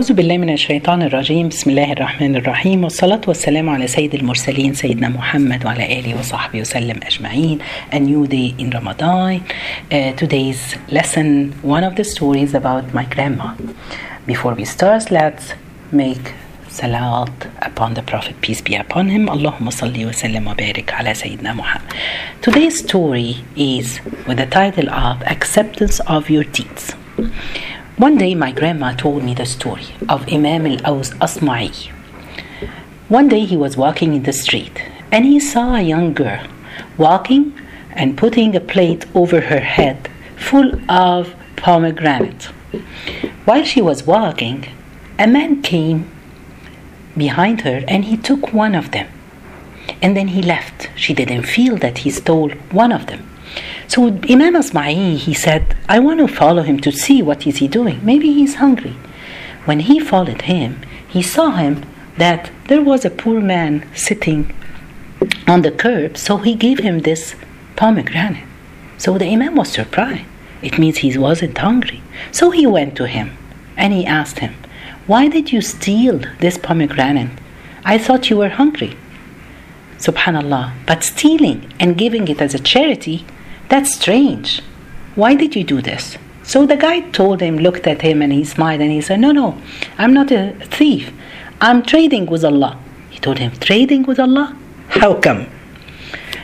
أعوذ بالله من الشيطان الرجيم بسم الله الرحمن الرحيم والصلاة والسلام على سيد المرسلين سيدنا محمد وعلى آله وصحبه وسلم أجمعين A new day in Ramadan uh, Today's lesson One of the stories about my grandma Before we start let's make salat upon the Prophet peace be upon him wa sallim wa barik ala Sayyidina Muhammad Today's story is with the title of Acceptance of Your Deeds One day, my grandma told me the story of Imam al Aus Asma'i. One day, he was walking in the street and he saw a young girl walking and putting a plate over her head full of pomegranate. While she was walking, a man came behind her and he took one of them. And then he left. She didn't feel that he stole one of them. So Imam Asma'i, he said, I want to follow him to see what is he doing. Maybe he's hungry. When he followed him, he saw him that there was a poor man sitting on the curb, so he gave him this pomegranate. So the Imam was surprised. It means he wasn't hungry. So he went to him and he asked him, Why did you steal this pomegranate? I thought you were hungry. Subhanallah. But stealing and giving it as a charity, that's strange. Why did you do this? So the guy told him, looked at him, and he smiled and he said, No, no, I'm not a thief. I'm trading with Allah. He told him, Trading with Allah? How come?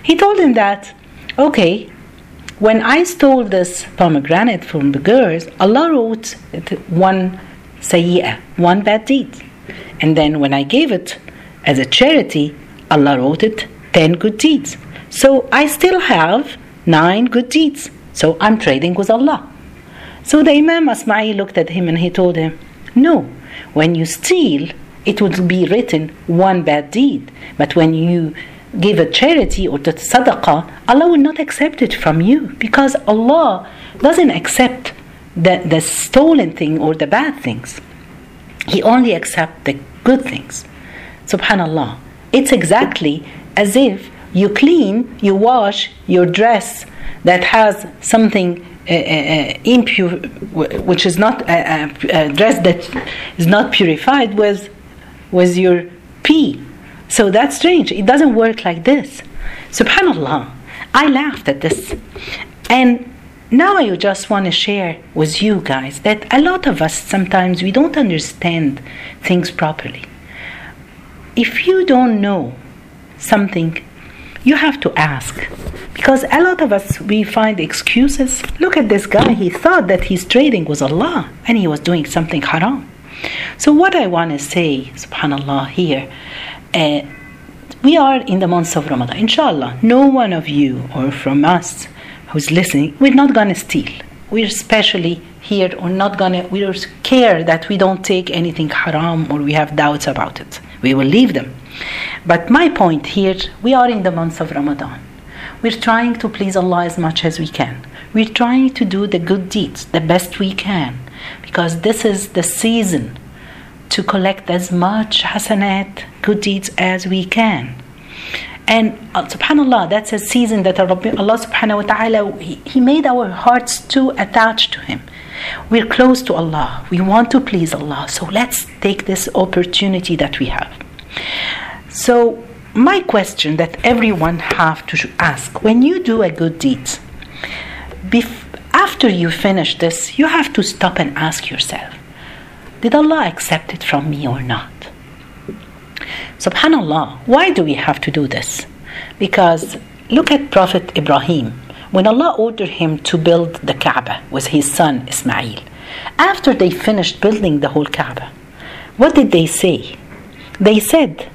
He told him that, okay, when I stole this pomegranate from the girls, Allah wrote one sayyah, one bad deed. And then when I gave it as a charity, Allah wrote it 10 good deeds. So I still have nine good deeds. So I'm trading with Allah. So the Imam Asma'i looked at him and he told him, No, when you steal, it would be written one bad deed. But when you give a charity or the sadaqah, Allah will not accept it from you because Allah doesn't accept the, the stolen thing or the bad things. He only accepts the good things. Subhanallah. It's exactly as if you clean, you wash your dress that has something uh, uh, impure, which is not a, a, dress that is not purified, with with your pee. So that's strange. It doesn't work like this. Subhanallah. I laughed at this, and now I just want to share with you guys that a lot of us sometimes we don't understand things properly. If you don't know something you have to ask. Because a lot of us we find excuses. Look at this guy. He thought that he's trading with allah and he was doing something haram. So what i want to say subhanallah here uh, we are in the month of ramadan. Inshallah no one of you or from us who's listening we're not going to steal. We're especially here or not going to we're scared that we don't take anything haram or we have doubts about it we will leave them but my point here, we are in the month of Ramadan. We're trying to please Allah as much as we can. We're trying to do the good deeds the best we can because this is the season to collect as much hasanat, good deeds as we can. And uh, subhanallah, that's a season that Allah subhanahu wa ta'ala, he, he made our hearts too attached to Him. We're close to Allah. We want to please Allah. So let's take this opportunity that we have. So, my question that everyone have to ask when you do a good deed, bef- after you finish this, you have to stop and ask yourself, did Allah accept it from me or not? Subhanallah, why do we have to do this? Because look at Prophet Ibrahim. When Allah ordered him to build the Kaaba with his son Ismail, after they finished building the whole Kaaba, what did they say? They said,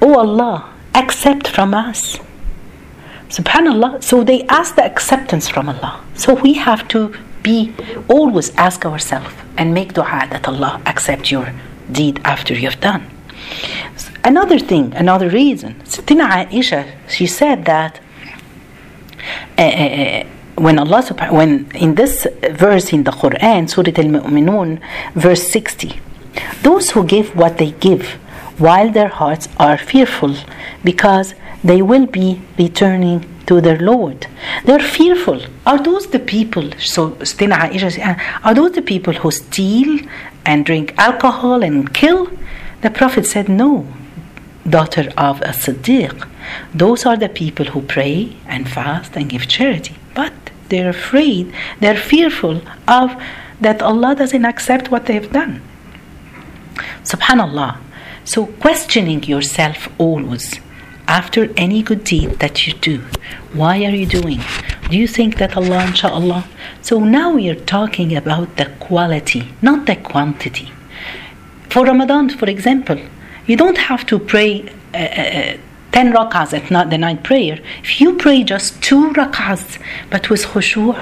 Oh Allah, accept from us. Subhanallah. So they ask the acceptance from Allah. So we have to be always ask ourselves and make dua that Allah accept your deed after you've done. Another thing, another reason, Sittina Aisha, she said that uh, uh, when Allah when in this verse in the Quran, Surah Al-Mu'minun, verse 60, those who give what they give while their hearts are fearful because they will be returning to their Lord. They're fearful. Are those the people? So Aisha, are those the people who steal and drink alcohol and kill? The Prophet said, No, daughter of a Siddiq. Those are the people who pray and fast and give charity. But they're afraid, they're fearful of that Allah doesn't accept what they've done. Subhanallah. So questioning yourself always after any good deed that you do. Why are you doing? Do you think that Allah, inshallah? So now we are talking about the quality, not the quantity. For Ramadan, for example, you don't have to pray uh, uh, 10 rak'ahs at not the night prayer. If you pray just two rak'ahs, but with khushu',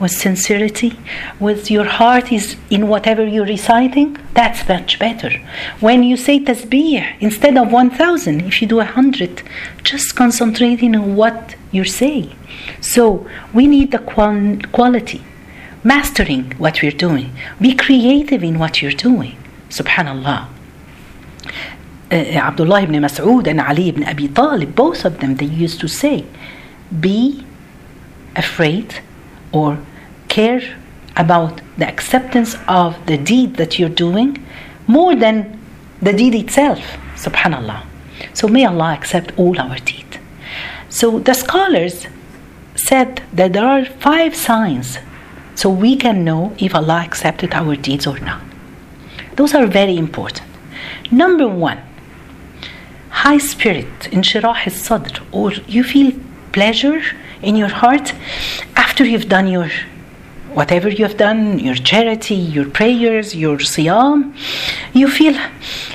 with sincerity, with your heart is in whatever you're reciting, that's much better. When you say tasbih, instead of 1,000, if you do 100, just concentrating on what you're saying. So we need the quality, mastering what we're doing. Be creative in what you're doing. Subhanallah uh, Uh, Abdullah ibn Mas'ud and Ali ibn Abi Talib, both of them, they used to say, be afraid or care about the acceptance of the deed that you're doing more than the deed itself. Subhanallah. So may Allah accept all our deeds. So the scholars said that there are five signs so we can know if Allah accepted our deeds or not. Those are very important. Number one, high spirit, انشراح الصدر, or you feel pleasure in your heart after you've done your whatever you have done, your charity, your prayers, your siyam, you feel,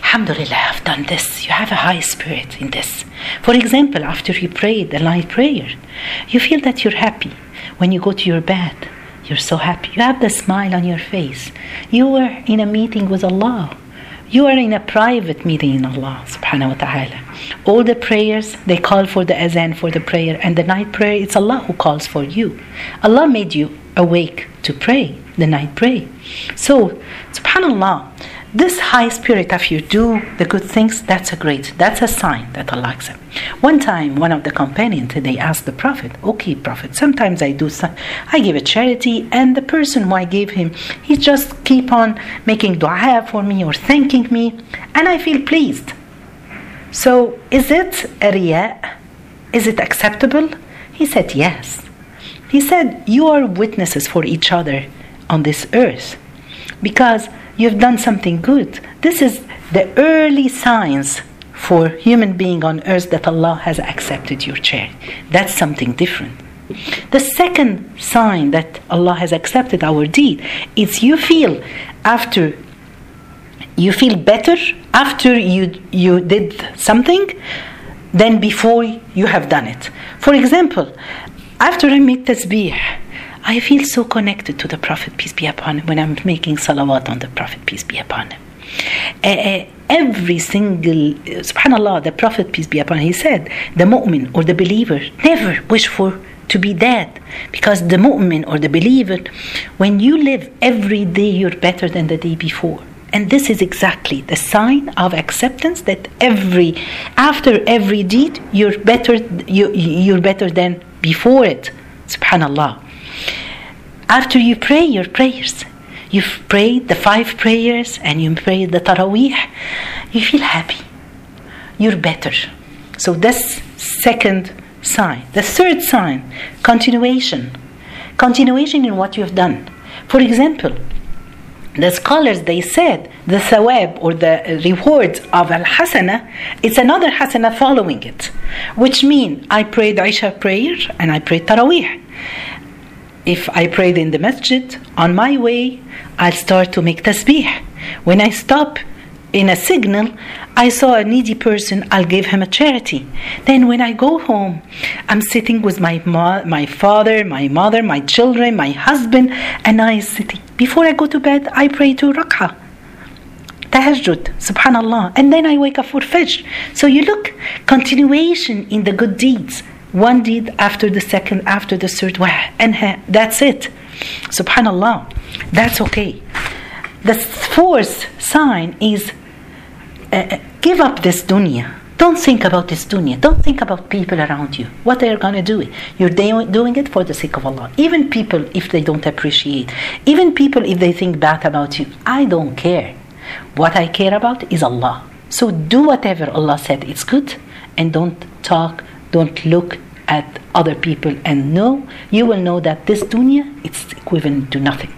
Alhamdulillah, I've done this. You have a high spirit in this. For example, after you pray the night prayer, you feel that you're happy. When you go to your bed, you're so happy. You have the smile on your face. You were in a meeting with Allah. You are in a private meeting in Allah subhanahu wa ta'ala. All the prayers, they call for the azan for the prayer, and the night prayer, it's Allah who calls for you. Allah made you awake to pray, the night pray. So, subhanallah, this high spirit, if you do the good things, that's a great, that's a sign that Allah accepts. One time, one of the companions, they asked the Prophet, okay, Prophet, sometimes I do, some, I give a charity, and the person who I gave him, he just keep on making dua for me or thanking me, and I feel pleased. So, is it a riya? Is it acceptable? He said, yes. He said, you are witnesses for each other on this earth because you've done something good. This is the early signs for human being on earth that Allah has accepted your charity. That's something different. The second sign that Allah has accepted our deed is you feel after you feel better after you you did something than before you have done it. For example, after I make tasbih, I feel so connected to the Prophet, peace be upon him, when I'm making salawat on the Prophet, peace be upon him. Uh, every single, subhanAllah, the Prophet, peace be upon him, he said, the mu'min or the believer never wish for to be dead because the mu'min or the believer, when you live every day, you're better than the day before. And this is exactly the sign of acceptance that every after every deed you're better you, you're better than before it. Subhanallah after you pray your prayers, you've prayed the five prayers and you prayed the Taraweeh, you feel happy. You're better. So that's second sign. The third sign, continuation. Continuation in what you have done. For example, the scholars they said the thawab or the rewards of al hasana it's another hasana following it which mean i prayed isha prayer and i prayed tarawih if I prayed in the masjid, on my way, I'll start to make tasbih. When I stop in a signal, I saw a needy person, I'll give him a charity. Then when I go home, I'm sitting with my mo- my father, my mother, my children, my husband, and I sitting. Before I go to bed, I pray to rak'ah. Tahajjud, subhanallah. And then I wake up for Fajr. So you look, continuation in the good deeds one deed after the second, after the third, wah, and that's it. Subhanallah. That's okay. The fourth sign is uh, uh, give up this dunya. Don't think about this dunya. Don't think about people around you. What they are going to do. You're doing it for the sake of Allah. Even people, if they don't appreciate, even people, if they think bad about you, I don't care. What I care about is Allah. So do whatever Allah said it's good and don't talk, don't look at other people and know, you will know that this dunya, it's equivalent to nothing.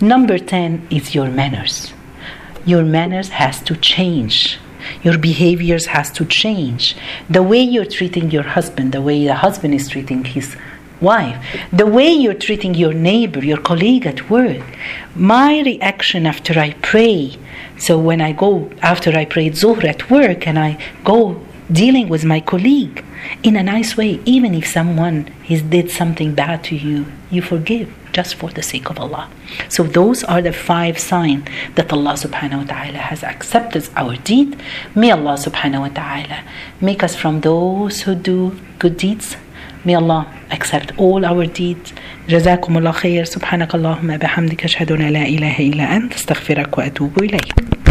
Number 10 is your manners. Your manners has to change. Your behaviors has to change. The way you're treating your husband the way the husband is treating his wife the way you're treating your neighbor your colleague at work. My reaction after i pray. So when i go after i prayed zuhr at work and i go dealing with my colleague in a nice way even if someone has did something bad to you you forgive just for the sake of Allah. So those are the five signs that Allah subhanahu wa ta'ala has accepted our deed. May Allah subhanahu wa ta'ala make us from those who do good deeds. May Allah accept all our deeds. جزاكم الله خير سبحانك اللهم بحمدك أشهد أن لا إله إلا أنت استغفرك وأتوب إليك